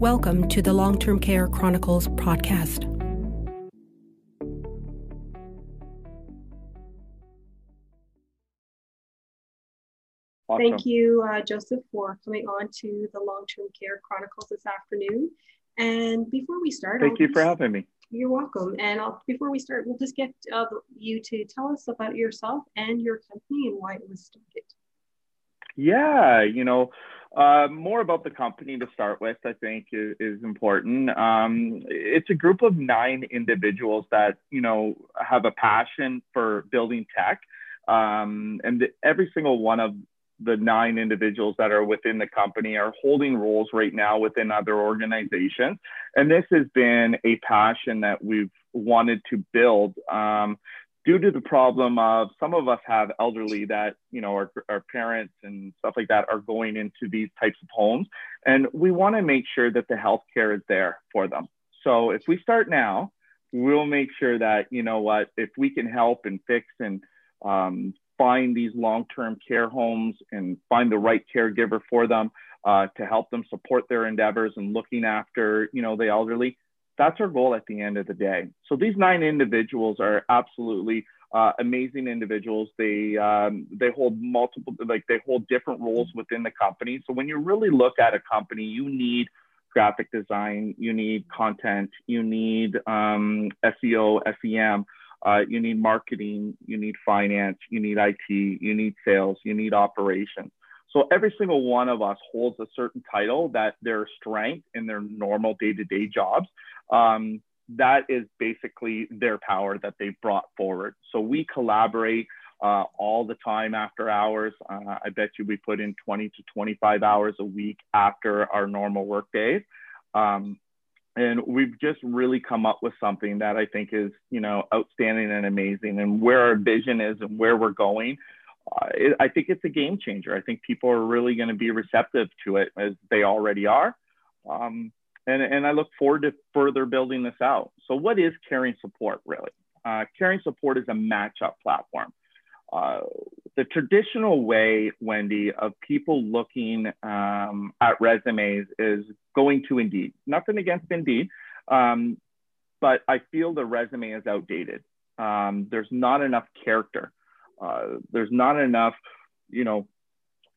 Welcome to the Long Term Care Chronicles podcast. Awesome. Thank you, uh, Joseph, for coming on to the Long Term Care Chronicles this afternoon. And before we start, thank I'll you just, for having me. You're welcome. And I'll, before we start, we'll just get uh, you to tell us about yourself and your company and why it was started. Yeah, you know, uh, more about the company to start with, I think is, is important. Um, it's a group of nine individuals that, you know, have a passion for building tech. Um, and the, every single one of the nine individuals that are within the company are holding roles right now within other organizations. And this has been a passion that we've wanted to build um, due to the problem of some of us have elderly that you know our, our parents and stuff like that are going into these types of homes and we want to make sure that the healthcare is there for them. So if we start now we'll make sure that you know what if we can help and fix and um, find these long-term care homes and find the right caregiver for them uh, to help them support their endeavors and looking after you know the elderly that's our goal at the end of the day. So these nine individuals are absolutely uh, amazing individuals. They um, they hold multiple like they hold different roles within the company. So when you really look at a company, you need graphic design, you need content, you need um, SEO, SEM. Uh, you need marketing, you need finance, you need IT, you need sales, you need operations. So every single one of us holds a certain title that their strength in their normal day-to-day jobs. Um, that is basically their power that they brought forward. So we collaborate uh, all the time after hours. Uh, I bet you we put in 20 to 25 hours a week after our normal work days. Um, and we've just really come up with something that I think is, you know, outstanding and amazing. And where our vision is and where we're going, uh, it, I think it's a game changer. I think people are really going to be receptive to it as they already are. Um, and, and I look forward to further building this out. So, what is caring support really? Uh, caring support is a matchup platform. Uh, the traditional way, Wendy, of people looking um, at resumes is going to Indeed. Nothing against Indeed, um, but I feel the resume is outdated. Um, there's not enough character. Uh, there's not enough, you know,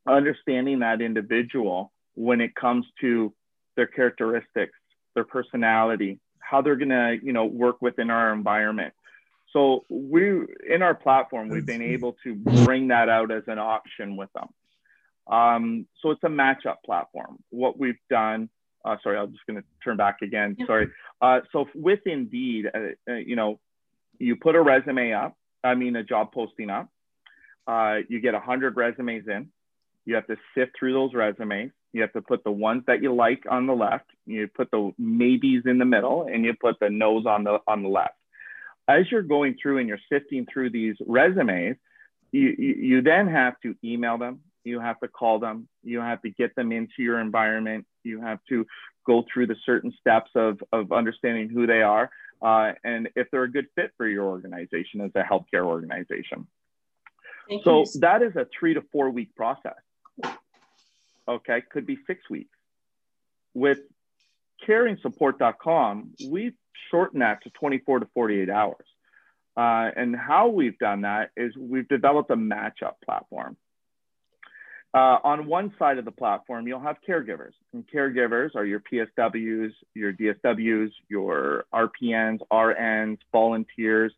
understanding that individual when it comes to their characteristics, their personality, how they're gonna, you know, work within our environment. So we, in our platform, we've been able to bring that out as an option with them. Um, so it's a matchup platform. What we've done, uh, sorry, I'm just going to turn back again. Sorry. Uh, so with Indeed, uh, uh, you know, you put a resume up, I mean, a job posting up. Uh, you get 100 resumes in. You have to sift through those resumes. You have to put the ones that you like on the left. You put the maybes in the middle, and you put the no's on the on the left. As you're going through and you're sifting through these resumes, you, you, you then have to email them. You have to call them. You have to get them into your environment. You have to go through the certain steps of, of understanding who they are uh, and if they're a good fit for your organization as a healthcare organization. Thank so you. that is a three to four week process. Okay, could be six weeks. With caringsupport.com, we've shortened that to 24 to 48 hours. Uh, and how we've done that is we've developed a matchup platform. Uh, on one side of the platform, you'll have caregivers, and caregivers are your PSWs, your DSWs, your RPNs, RNs, volunteers,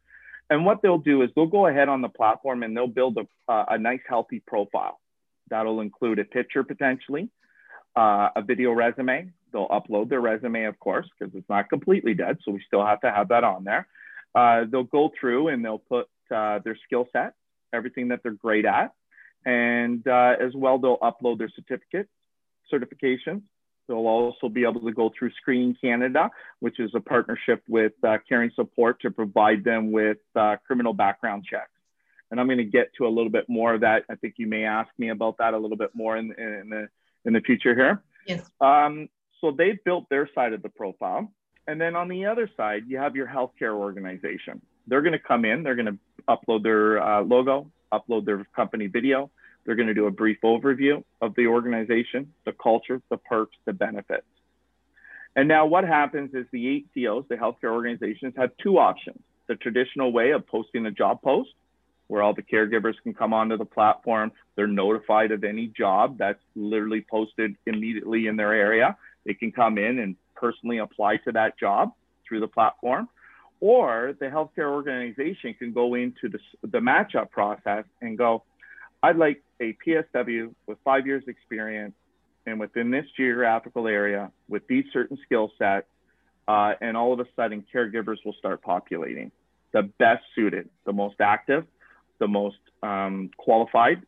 and what they'll do is they'll go ahead on the platform and they'll build a, uh, a nice, healthy profile. That'll include a picture potentially, uh, a video resume. They'll upload their resume, of course, because it's not completely dead. So we still have to have that on there. Uh, they'll go through and they'll put uh, their skill set, everything that they're great at. And uh, as well, they'll upload their certificates, certifications. They'll also be able to go through Screening Canada, which is a partnership with uh, Caring Support to provide them with uh, criminal background checks. And I'm going to get to a little bit more of that. I think you may ask me about that a little bit more in, in the in the future here. Yes. Um, so they've built their side of the profile, and then on the other side, you have your healthcare organization. They're going to come in. They're going to upload their uh, logo, upload their company video, they're going to do a brief overview of the organization, the culture, the perks, the benefits. And now what happens is the eight HCOs, the healthcare organizations, have two options. The traditional way of posting a job post, where all the caregivers can come onto the platform. They're notified of any job that's literally posted immediately in their area. They can come in and personally apply to that job through the platform. Or the healthcare organization can go into the, the matchup process and go, I'd like a PSW with five years experience and within this geographical area with these certain skill sets, uh, and all of a sudden caregivers will start populating the best suited, the most active, the most um, qualified.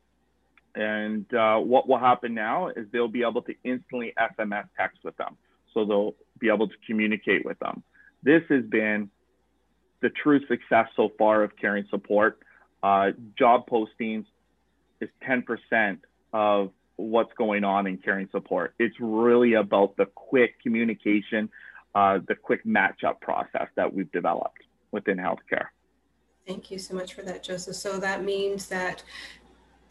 And uh, what will happen now is they'll be able to instantly SMS text with them. So they'll be able to communicate with them. This has been the true success so far of caring support. Uh, job postings is 10% of what's going on in caring support. It's really about the quick communication, uh, the quick matchup process that we've developed within healthcare. Thank you so much for that, Joseph. So that means that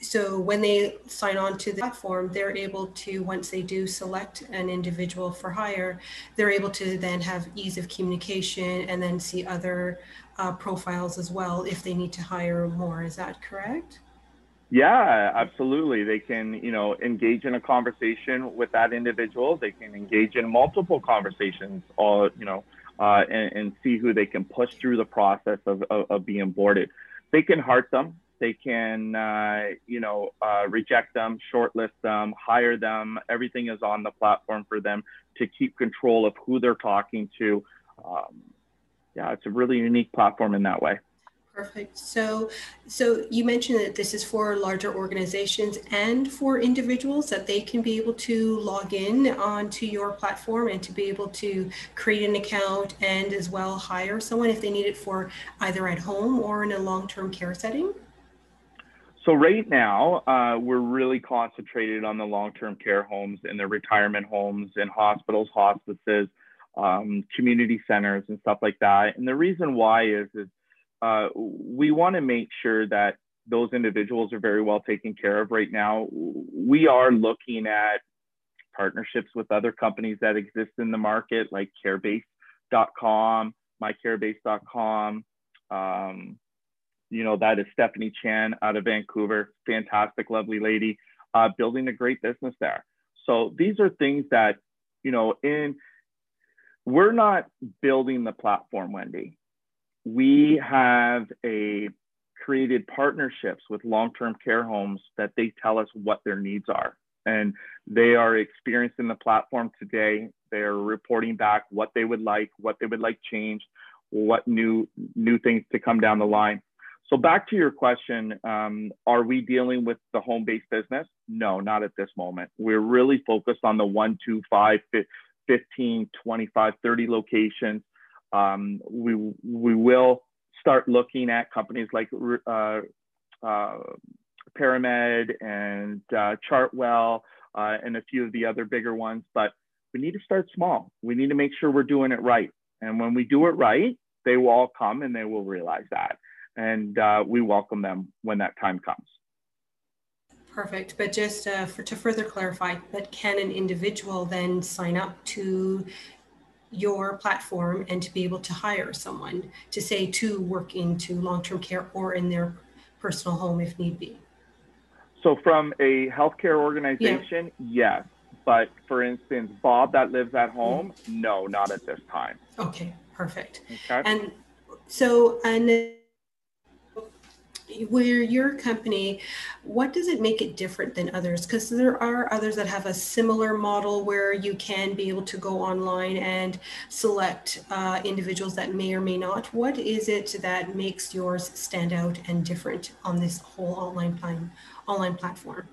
so when they sign on to the platform, they're able to, once they do select an individual for hire, they're able to then have ease of communication and then see other uh, profiles as well if they need to hire more. Is that correct? Yeah, absolutely. They can, you know, engage in a conversation with that individual. They can engage in multiple conversations, all, you know, uh, and, and, see who they can push through the process of, of, of being boarded. They can heart them. They can, uh, you know, uh, reject them, shortlist them, hire them. Everything is on the platform for them to keep control of who they're talking to. Um, yeah, it's a really unique platform in that way. Perfect. So, so you mentioned that this is for larger organizations and for individuals that they can be able to log in onto your platform and to be able to create an account and as well hire someone if they need it for either at home or in a long-term care setting. So right now, uh, we're really concentrated on the long-term care homes and the retirement homes and hospitals, hospices, um, community centers, and stuff like that. And the reason why is is uh, we want to make sure that those individuals are very well taken care of right now. We are looking at partnerships with other companies that exist in the market, like carebase.com, mycarebase.com. Um, you know, that is Stephanie Chan out of Vancouver, fantastic, lovely lady, uh, building a great business there. So these are things that, you know, in we're not building the platform, Wendy we have a created partnerships with long-term care homes that they tell us what their needs are. And they are experiencing the platform today. They're reporting back what they would like what they would like changed what new new things to come down the line. So back to your question um, are we dealing with the home-based business? No not at this moment. We're really focused on the one two five 15 25 30 locations um, we, we will start looking at companies like uh, uh, Paramed and uh, Chartwell uh, and a few of the other bigger ones, but we need to start small. We need to make sure we're doing it right. And when we do it right, they will all come and they will realize that. And uh, we welcome them when that time comes. Perfect. But just uh, for, to further clarify, but can an individual then sign up to your platform and to be able to hire someone to say to work into long-term care or in their personal home if need be so from a healthcare organization yeah. yes but for instance bob that lives at home mm-hmm. no not at this time okay perfect okay. and so and where your company, what does it make it different than others? Because there are others that have a similar model where you can be able to go online and select uh, individuals that may or may not. What is it that makes yours stand out and different on this whole online plan, online platform?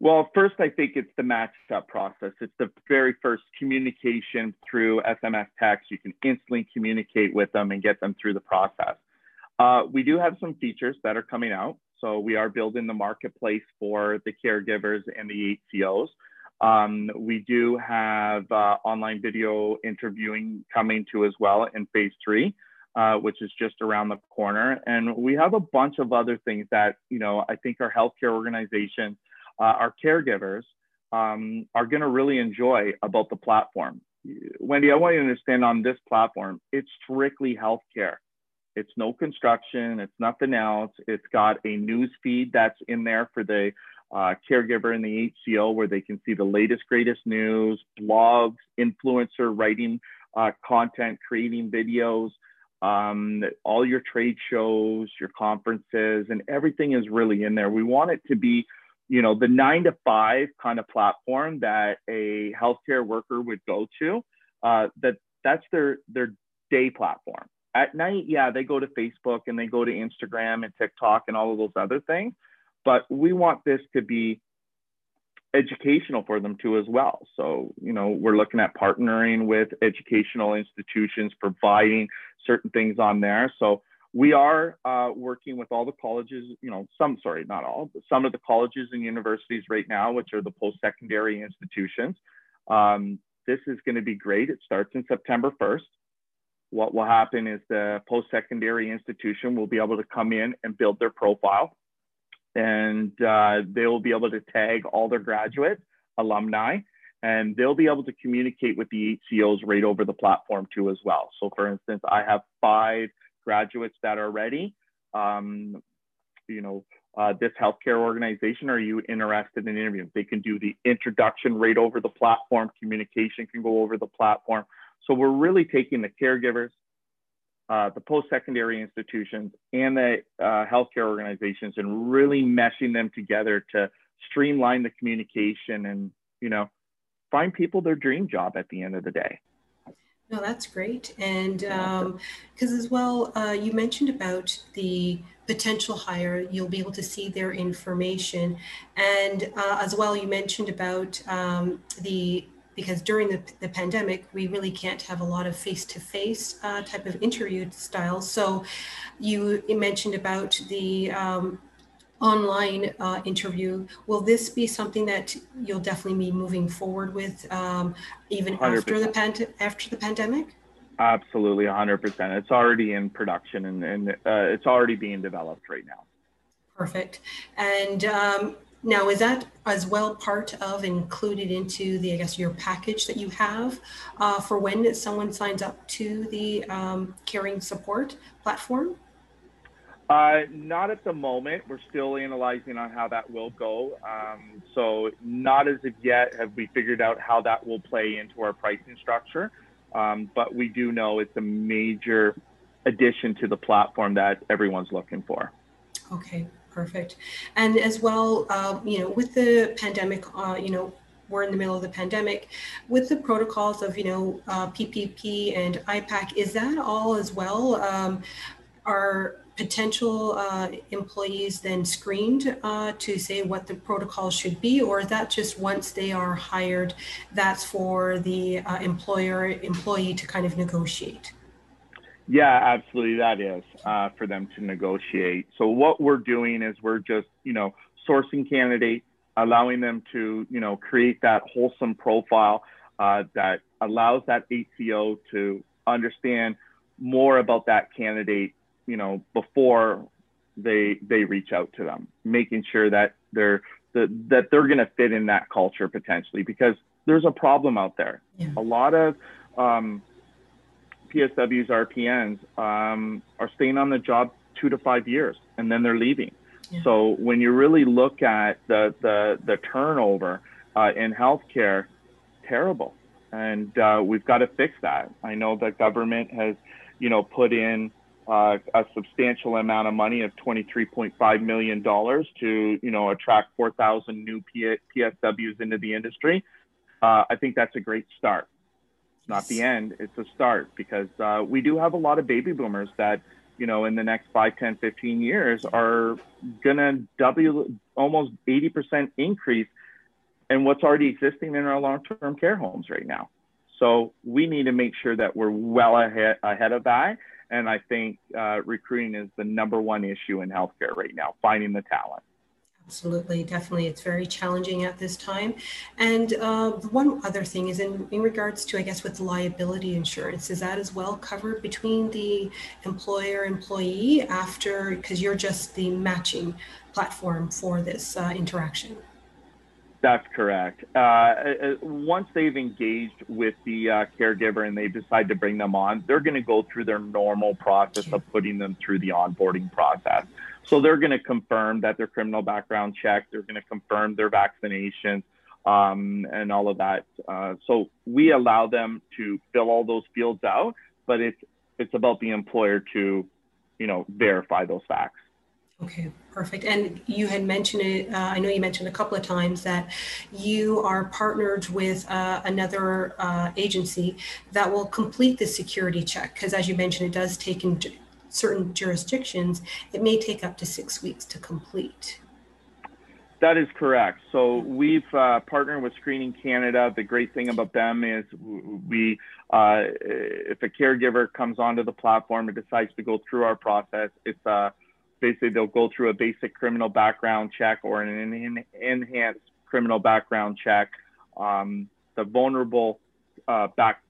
Well, first, I think it's the matchup process. It's the very first communication through SMS text. You can instantly communicate with them and get them through the process. Uh, we do have some features that are coming out. So we are building the marketplace for the caregivers and the HCOs. Um, we do have uh, online video interviewing coming to as well in phase three, uh, which is just around the corner. And we have a bunch of other things that, you know, I think our healthcare organizations, uh, our caregivers um, are going to really enjoy about the platform. Wendy, I want you to understand on this platform, it's strictly healthcare. It's no construction, it's nothing else. It's got a news feed that's in there for the uh, caregiver and the HCO where they can see the latest, greatest news, blogs, influencer writing uh, content, creating videos, um, all your trade shows, your conferences, and everything is really in there. We want it to be, you know, the nine to five kind of platform that a healthcare worker would go to. Uh, that that's their their day platform. At night, yeah, they go to Facebook and they go to Instagram and TikTok and all of those other things. But we want this to be educational for them too as well. So, you know, we're looking at partnering with educational institutions, providing certain things on there. So we are uh, working with all the colleges, you know, some, sorry, not all, but some of the colleges and universities right now, which are the post-secondary institutions. Um, this is going to be great. It starts in September 1st. What will happen is the post-secondary institution will be able to come in and build their profile and uh, they will be able to tag all their graduates, alumni, and they'll be able to communicate with the HCOs right over the platform too as well. So for instance, I have five graduates that are ready. Um, you know, uh, this healthcare organization, are you interested in interviewing? They can do the introduction right over the platform. Communication can go over the platform. So we're really taking the caregivers, uh, the post-secondary institutions and the uh, healthcare organizations and really meshing them together to streamline the communication and you know find people their dream job at the end of the day. No that's great. And because um, as well uh, you mentioned about the potential hire. You'll be able to see their information. And uh, as well you mentioned about um, the because during the, the pandemic, we really can't have a lot of face-to-face uh, type of interview styles. So you, you mentioned about the um, online uh, interview. Will this be something that you'll definitely be moving forward with um, even 100%. after the pand- after the pandemic? Absolutely, 100%. It's already in production and, and uh, it's already being developed right now. Perfect. And um, now, is that as well part of included into the, I guess, your package that you have uh, for when someone signs up to the um, caring support platform? Uh, not at the moment. We're still analyzing on how that will go. Um, so, not as of yet have we figured out how that will play into our pricing structure. Um, but we do know it's a major addition to the platform that everyone's looking for. Okay, Perfect. And as well, uh, you know, with the pandemic, uh, you know, we're in the middle of the pandemic. With the protocols of, you know, uh, PPP and IPAC, is that all as well? Um, are potential uh, employees then screened uh, to say what the protocol should be, or is that just once they are hired, that's for the uh, employer employee to kind of negotiate? Yeah, absolutely. That is uh, for them to negotiate. So what we're doing is we're just, you know, sourcing candidates, allowing them to, you know, create that wholesome profile uh, that allows that HCO to understand more about that candidate, you know, before they they reach out to them, making sure that they're that, that they're going to fit in that culture potentially because there's a problem out there. Yeah. A lot of um, PSWs, RPNs um, are staying on the job two to five years and then they're leaving. Yeah. So when you really look at the the, the turnover uh, in healthcare, terrible, and uh, we've got to fix that. I know the government has, you know, put in uh, a substantial amount of money of $23.5 million to, you know, attract 4,000 new P- PSWs into the industry. Uh, I think that's a great start. It's not the end, it's a start because uh, we do have a lot of baby boomers that, you know, in the next 5, 10, 15 years are going to double almost 80% increase in what's already existing in our long term care homes right now. So we need to make sure that we're well ahead, ahead of that. And I think uh, recruiting is the number one issue in healthcare right now, finding the talent. Absolutely, definitely. It's very challenging at this time. And uh, one other thing is in, in regards to, I guess, with liability insurance, is that as well covered between the employer employee after, because you're just the matching platform for this uh, interaction? That's correct. Uh, uh, once they've engaged with the uh, caregiver and they decide to bring them on, they're going to go through their normal process of putting them through the onboarding process. So they're going to confirm that their criminal background check, they're going to confirm their vaccinations, um, and all of that. Uh, so we allow them to fill all those fields out, but it's it's about the employer to, you know, verify those facts. Okay, perfect. And you had mentioned it, uh, I know you mentioned a couple of times that you are partnered with uh, another uh, agency that will complete the security check. Because as you mentioned, it does take in certain jurisdictions, it may take up to six weeks to complete. That is correct. So we've uh, partnered with Screening Canada. The great thing about them is we, uh, if a caregiver comes onto the platform and decides to go through our process, it's uh, basically they'll go through a basic criminal background check or an enhanced criminal background check. Um, the vulnerable uh, back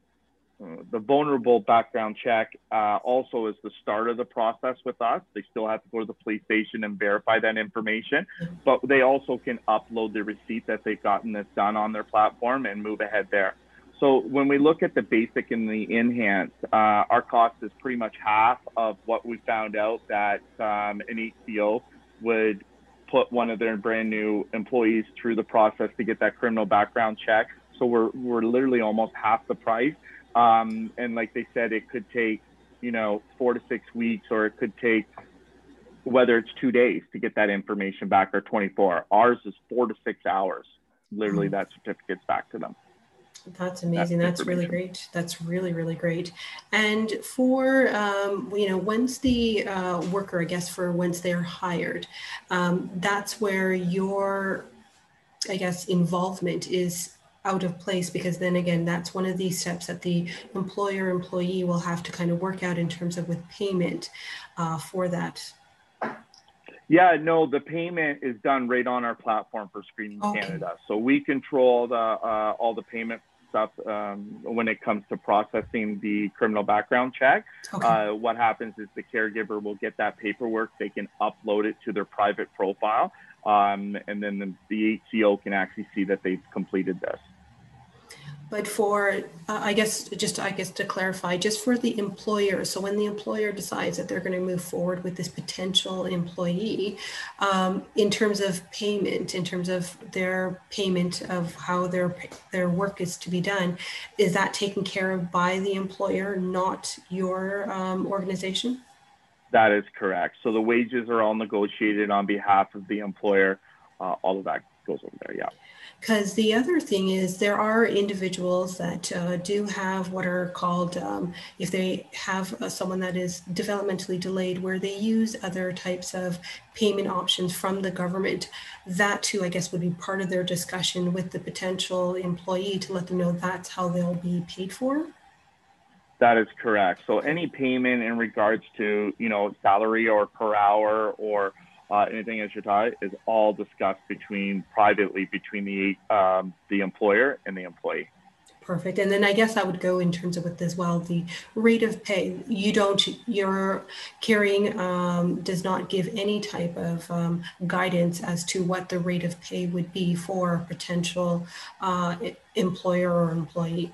the vulnerable background check uh, also is the start of the process with us. They still have to go to the police station and verify that information, but they also can upload the receipt that they've gotten this done on their platform and move ahead there. So when we look at the basic and the enhanced, uh, our cost is pretty much half of what we found out that um, an HCO would put one of their brand new employees through the process to get that criminal background check. So we're, we're literally almost half the price. Um, and like they said, it could take, you know, four to six weeks, or it could take whether it's two days to get that information back or 24. Ours is four to six hours, literally mm-hmm. that certificate's back to them. That's amazing. That's, That's really great. That's really, really great. And for, um, you know, once the uh, worker, I guess, for once they're hired, um, that's where your, I guess, involvement is out of place because then again, that's one of these steps that the employer employee will have to kind of work out in terms of with payment uh, for that. Yeah, no, the payment is done right on our platform for Screening okay. Canada. So we control the uh, all the payment stuff um, when it comes to processing the criminal background check. Okay. Uh, what happens is the caregiver will get that paperwork, they can upload it to their private profile, um, and then the, the HCO can actually see that they've completed this. But for, uh, I guess, just I guess to clarify, just for the employer, so when the employer decides that they're going to move forward with this potential employee, um, in terms of payment, in terms of their payment of how their their work is to be done, is that taken care of by the employer, not your um, organization? That is correct. So the wages are all negotiated on behalf of the employer. Uh, all of that goes over there. Yeah. Because the other thing is, there are individuals that uh, do have what are called, um, if they have uh, someone that is developmentally delayed, where they use other types of payment options from the government. That too, I guess, would be part of their discussion with the potential employee to let them know that's how they'll be paid for. That is correct. So any payment in regards to, you know, salary or per hour or uh, anything as you're is all discussed between privately between the um, the employer and the employee. Perfect. And then I guess I would go in terms of with as well the rate of pay. You don't, your carrying um, does not give any type of um, guidance as to what the rate of pay would be for a potential uh, employer or employee.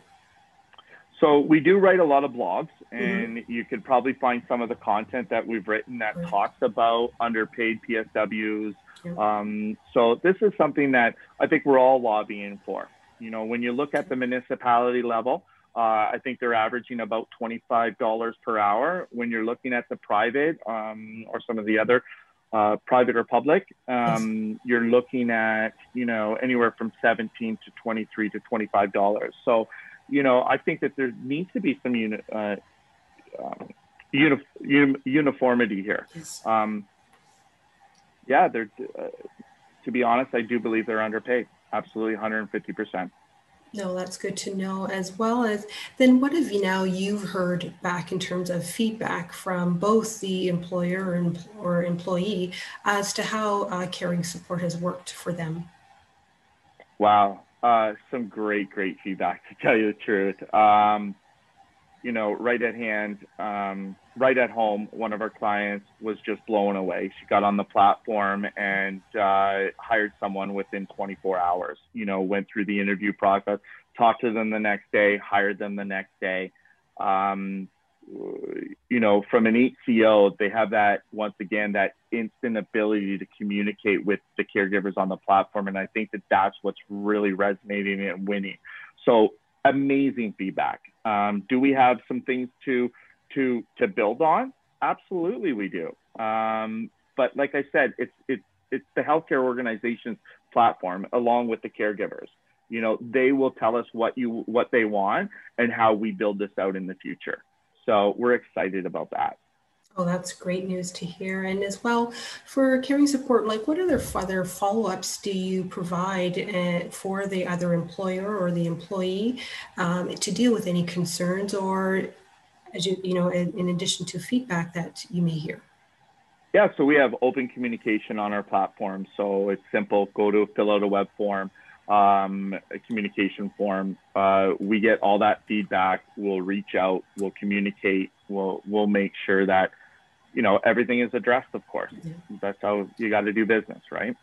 So we do write a lot of blogs, mm-hmm. and mm-hmm. you could probably find some of the content that we've written that right. talks about underpaid PSWs. Um, so this is something that I think we're all lobbying for. You know, when you look at the municipality level, uh, I think they're averaging about $25 per hour. When you're looking at the private um, or some of the other uh, private or public, um, yes. you're looking at you know anywhere from 17 to 23 to 25 dollars. So you know, I think that there needs to be some uni- uh, um, uni- uni- uniformity here. Yes. Um, yeah, they're. Uh, to be honest, I do believe they're underpaid. Absolutely, 150 percent. No, that's good to know. As well as then, what have you now you've heard back in terms of feedback from both the employer and or employee as to how uh, caring support has worked for them? Wow, uh, some great, great feedback to tell you the truth. Um, you know, right at hand, um, right at home, one of our clients was just blown away. She got on the platform and uh, hired someone within 24 hours. You know, went through the interview process, talked to them the next day, hired them the next day. Um, you know, from an HCO, they have that once again that instant ability to communicate with the caregivers on the platform, and I think that that's what's really resonating and winning. So amazing feedback. Um, do we have some things to to to build on? Absolutely, we do. Um, but like I said, it's it's it's the healthcare organization's platform along with the caregivers. You know, they will tell us what you what they want and how we build this out in the future. So we're excited about that. Oh, that's great news to hear. And as well, for caring support, like what other other follow ups do you provide uh, for the other employer or the employee um, to deal with any concerns or, as you you know, in, in addition to feedback that you may hear? Yeah, so we have open communication on our platform. So it's simple. Go to fill out a web form um, a communication form. Uh, we get all that feedback. We'll reach out. We'll communicate. We'll we'll make sure that you know everything is addressed. Of course, yeah. that's how you got to do business, right?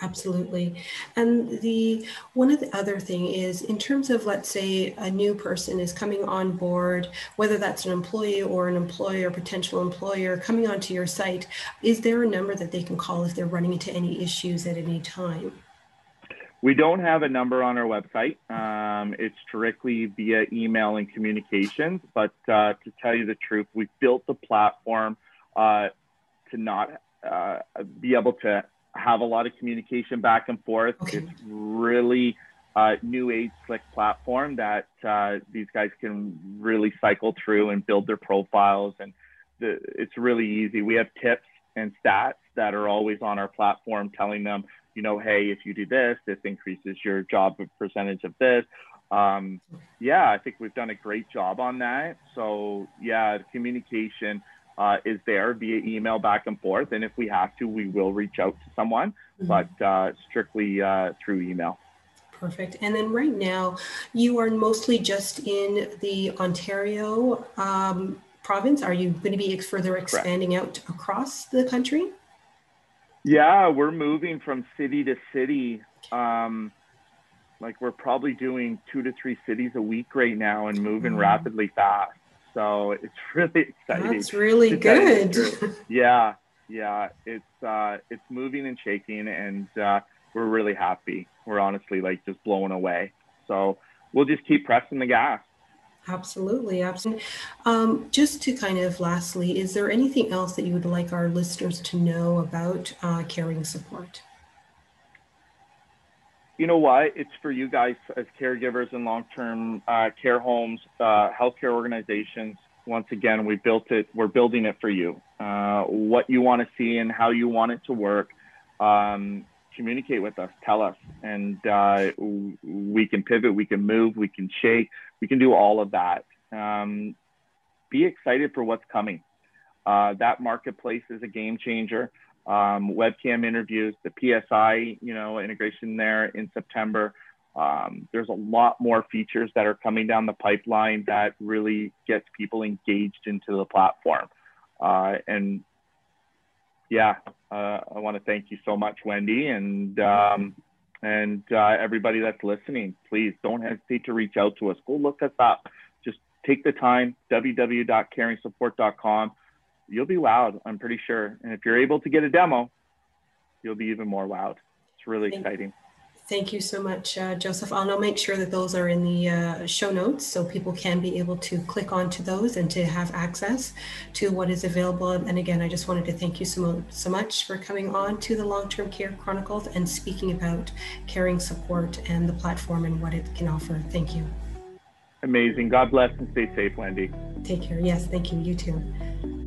Absolutely. And the one of the other thing is in terms of let's say a new person is coming on board, whether that's an employee or an employer, potential employer coming onto your site, is there a number that they can call if they're running into any issues at any time? We don't have a number on our website. Um, it's strictly via email and communications. But uh, to tell you the truth, we built the platform uh, to not uh, be able to have a lot of communication back and forth. Okay. It's really a new age slick platform that uh, these guys can really cycle through and build their profiles. And the, it's really easy. We have tips and stats that are always on our platform telling them you know, hey, if you do this, this increases your job percentage of this. Um, yeah, I think we've done a great job on that. So yeah, communication uh, is there via email back and forth, and if we have to, we will reach out to someone, mm-hmm. but uh, strictly uh, through email. Perfect. And then right now, you are mostly just in the Ontario um, province. Are you going to be further expanding Correct. out across the country? Yeah, we're moving from city to city. Um, like we're probably doing two to three cities a week right now and moving mm. rapidly fast. So it's really exciting. That's really good. yeah, yeah. It's uh, it's moving and shaking, and uh, we're really happy. We're honestly like just blown away. So we'll just keep pressing the gas. Absolutely, absolutely. Um, just to kind of lastly, is there anything else that you would like our listeners to know about uh, caring support? You know what? It's for you guys as caregivers in long-term uh, care homes, uh, healthcare organizations. Once again, we built it. We're building it for you. Uh, what you want to see and how you want it to work. Um, communicate with us, tell us, and uh, we can pivot, we can move, we can shake, we can do all of that. Um, be excited for what's coming. Uh, that marketplace is a game changer. Um, webcam interviews, the PSI, you know, integration there in September. Um, there's a lot more features that are coming down the pipeline that really gets people engaged into the platform. Uh, and yeah, uh, I want to thank you so much, Wendy, and um, and uh, everybody that's listening. Please don't hesitate to reach out to us. Go look us up. Just take the time. www.caringsupport.com. You'll be wowed. I'm pretty sure. And if you're able to get a demo, you'll be even more wowed. It's really exciting. Thank you so much, uh, Joseph. I'll make sure that those are in the uh, show notes so people can be able to click onto those and to have access to what is available. And again, I just wanted to thank you so, so much for coming on to the Long Term Care Chronicles and speaking about caring support and the platform and what it can offer. Thank you. Amazing. God bless and stay safe, Wendy. Take care. Yes, thank you. You too.